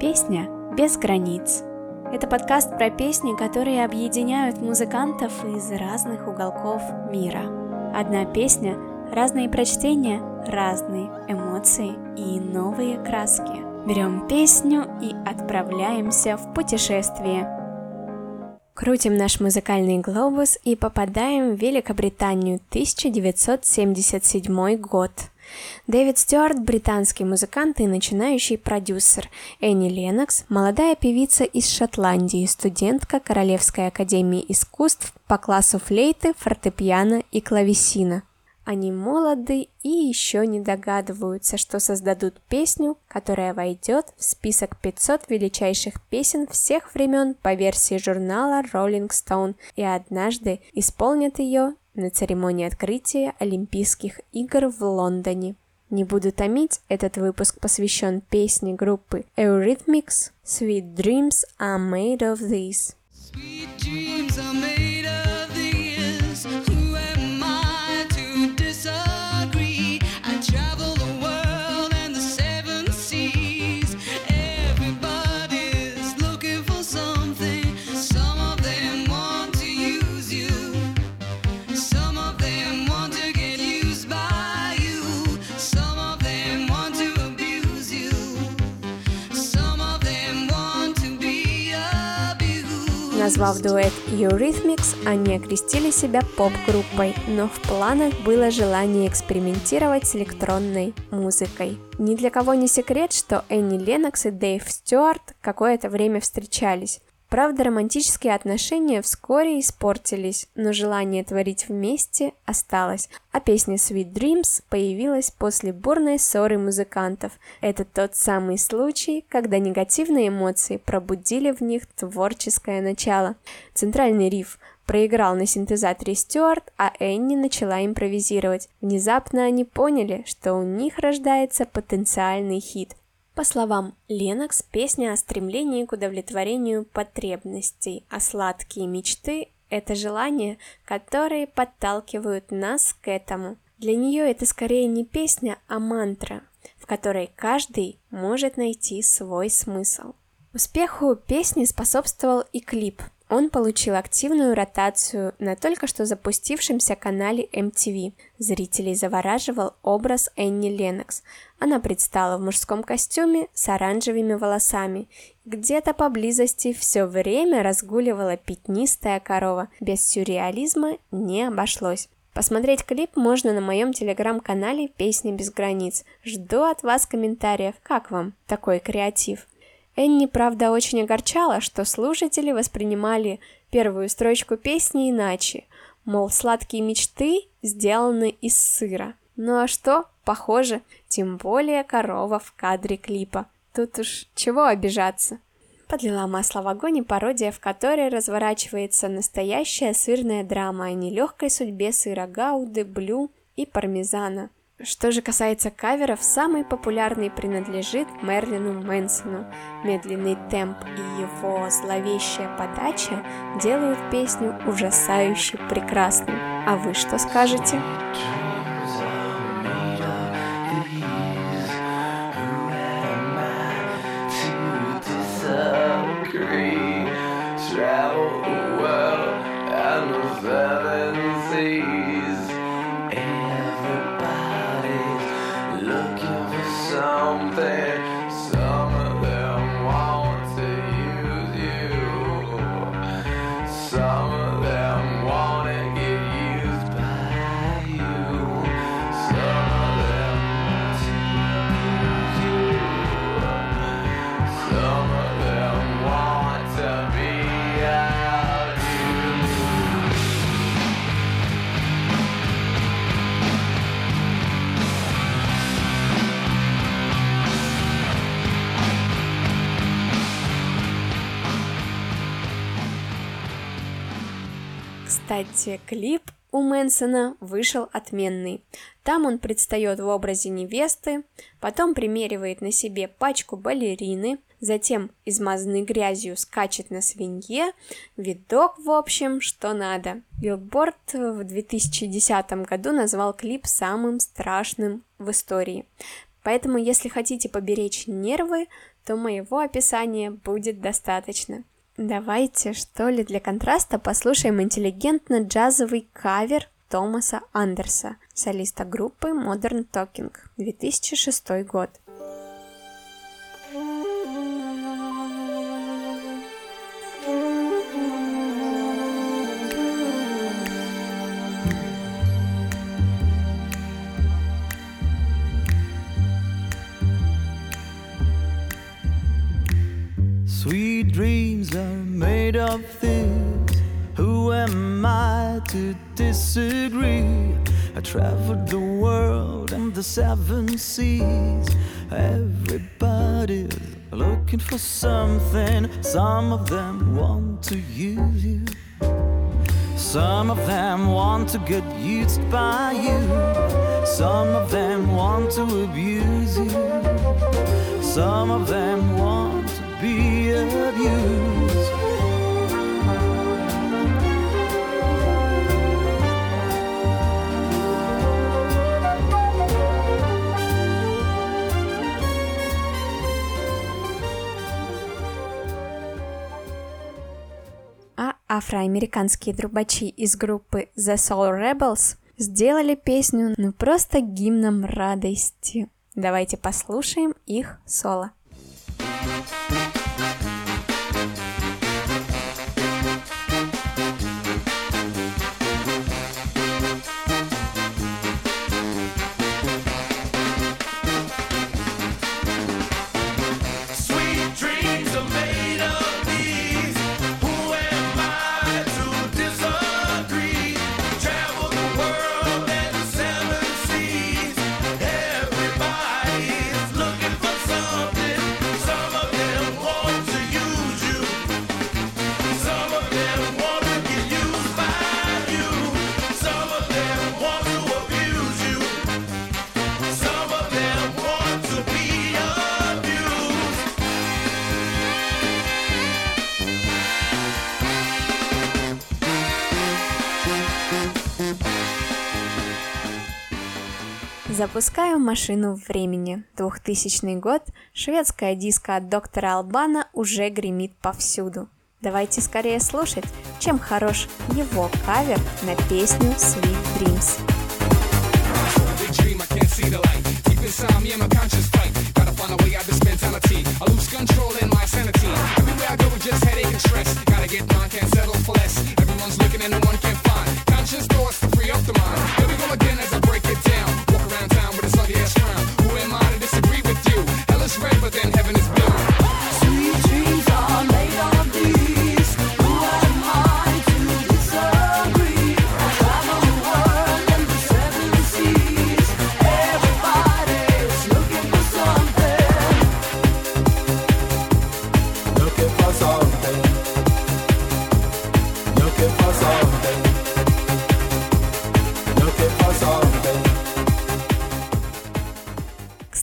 Песня без границ. Это подкаст про песни, которые объединяют музыкантов из разных уголков мира. Одна песня, разные прочтения, разные эмоции и новые краски. Берем песню и отправляемся в путешествие. Крутим наш музыкальный глобус и попадаем в Великобританию 1977 год. Дэвид Стюарт – британский музыкант и начинающий продюсер. Энни Ленокс – молодая певица из Шотландии, студентка Королевской академии искусств по классу флейты, фортепиано и клавесина. Они молоды и еще не догадываются, что создадут песню, которая войдет в список 500 величайших песен всех времен по версии журнала Rolling Stone и однажды исполнят ее на церемонии открытия Олимпийских игр в Лондоне. Не буду томить, этот выпуск посвящен песне группы Eurythmics «Sweet Dreams are made of these». Sweet dreams are made Назвав дуэт Eurythmics, они окрестили себя поп-группой, но в планах было желание экспериментировать с электронной музыкой. Ни для кого не секрет, что Энни Ленокс и Дэйв Стюарт какое-то время встречались. Правда, романтические отношения вскоре испортились, но желание творить вместе осталось, а песня Sweet Dreams появилась после бурной ссоры музыкантов. Это тот самый случай, когда негативные эмоции пробудили в них творческое начало. Центральный риф проиграл на синтезаторе Стюарт, а Энни начала импровизировать. Внезапно они поняли, что у них рождается потенциальный хит. По словам Ленокс, песня о стремлении к удовлетворению потребностей, а сладкие мечты – это желания, которые подталкивают нас к этому. Для нее это скорее не песня, а мантра, в которой каждый может найти свой смысл. Успеху песни способствовал и клип – он получил активную ротацию на только что запустившемся канале MTV. Зрителей завораживал образ Энни Ленокс. Она предстала в мужском костюме с оранжевыми волосами. Где-то поблизости все время разгуливала пятнистая корова. Без сюрреализма не обошлось. Посмотреть клип можно на моем телеграм-канале «Песни без границ». Жду от вас комментариев, как вам такой креатив. Энни, правда, очень огорчала, что слушатели воспринимали первую строчку песни иначе, мол, сладкие мечты сделаны из сыра. Ну а что? Похоже, тем более корова в кадре клипа. Тут уж чего обижаться. Подлила масло в огонь и пародия, в которой разворачивается настоящая сырная драма о нелегкой судьбе сыра Гауды, Блю и Пармезана – что же касается каверов, самый популярный принадлежит Мерлину Мэнсону. Медленный темп и его зловещая подача делают песню ужасающе прекрасной. А вы что скажете? Кстати, клип у Мэнсона вышел отменный. Там он предстает в образе невесты, потом примеривает на себе пачку балерины, затем измазанный грязью скачет на свинье, видок, в общем, что надо. Билборд в 2010 году назвал клип самым страшным в истории. Поэтому, если хотите поберечь нервы, то моего описания будет достаточно. Давайте, что ли, для контраста послушаем интеллигентно-джазовый кавер Томаса Андерса, солиста группы Modern Talking, 2006 год. Sweet dreams are made of things. Who am I to disagree? I traveled the world and the seven seas. Everybody's looking for something. Some of them want to use you. Some of them want to get used by you. Some of them want to abuse you. Some of them want be abused. А афроамериканские трубачи из группы The Soul Rebels сделали песню ну просто гимном радости. Давайте послушаем их соло. Запускаю машину времени. 2000 год. Шведская диска от доктора Албана уже гремит повсюду. Давайте скорее слушать, чем хорош его кавер на песню Sweet Dreams.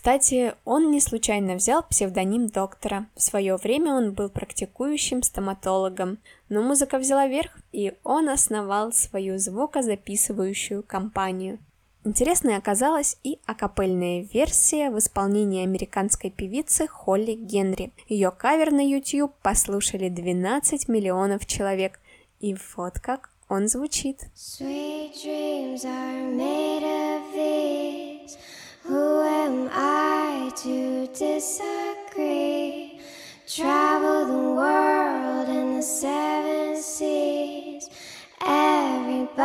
Кстати, он не случайно взял псевдоним доктора. В свое время он был практикующим стоматологом, но музыка взяла верх, и он основал свою звукозаписывающую компанию. Интересной оказалась и акапельная версия в исполнении американской певицы Холли Генри. Ее кавер на YouTube послушали 12 миллионов человек. И вот как он звучит. Sweet dreams are made of these. Who am I to disagree? Travel the world and the seven seas. Everybody's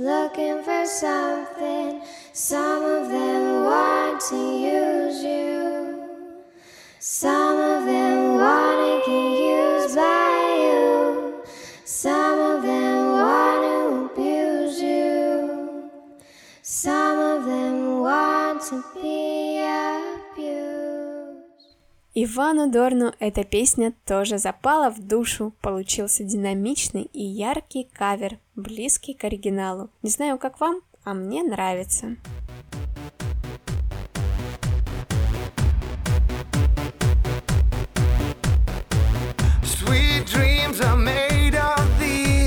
looking for something. Some of them want to use you. Some be abused. Ивану Дорну эта песня тоже запала в душу, получился динамичный и яркий кавер, близкий к оригиналу. Не знаю, как вам, а мне нравится. Sweet dreams are made of these.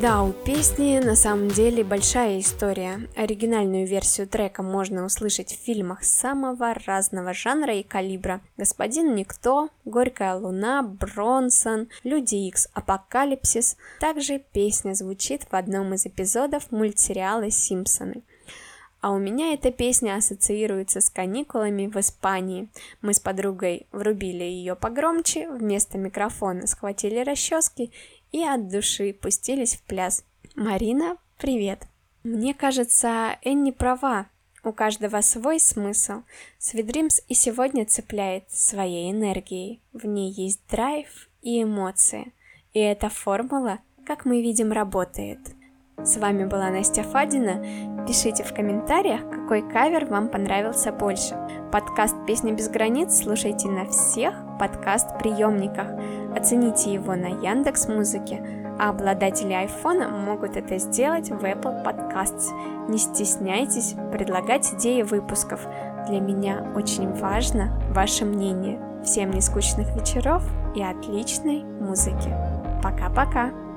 Да, у песни на самом деле большая история. Оригинальную версию трека можно услышать в фильмах самого разного жанра и калибра. «Господин Никто», «Горькая луна», «Бронсон», «Люди Икс», «Апокалипсис». Также песня звучит в одном из эпизодов мультсериала «Симпсоны». А у меня эта песня ассоциируется с каникулами в Испании. Мы с подругой врубили ее погромче, вместо микрофона схватили расчески и от души пустились в пляс. Марина, привет! Мне кажется, Энни права. У каждого свой смысл. Свидримс и сегодня цепляет своей энергией. В ней есть драйв и эмоции. И эта формула, как мы видим, работает. С вами была Настя Фадина. Пишите в комментариях, какой кавер вам понравился больше. Подкаст «Песни без границ» слушайте на всех подкаст-приемниках. Оцените его на Яндекс Музыке, а обладатели айфона могут это сделать в Apple Podcasts. Не стесняйтесь предлагать идеи выпусков. Для меня очень важно ваше мнение. Всем нескучных вечеров и отличной музыки. Пока-пока!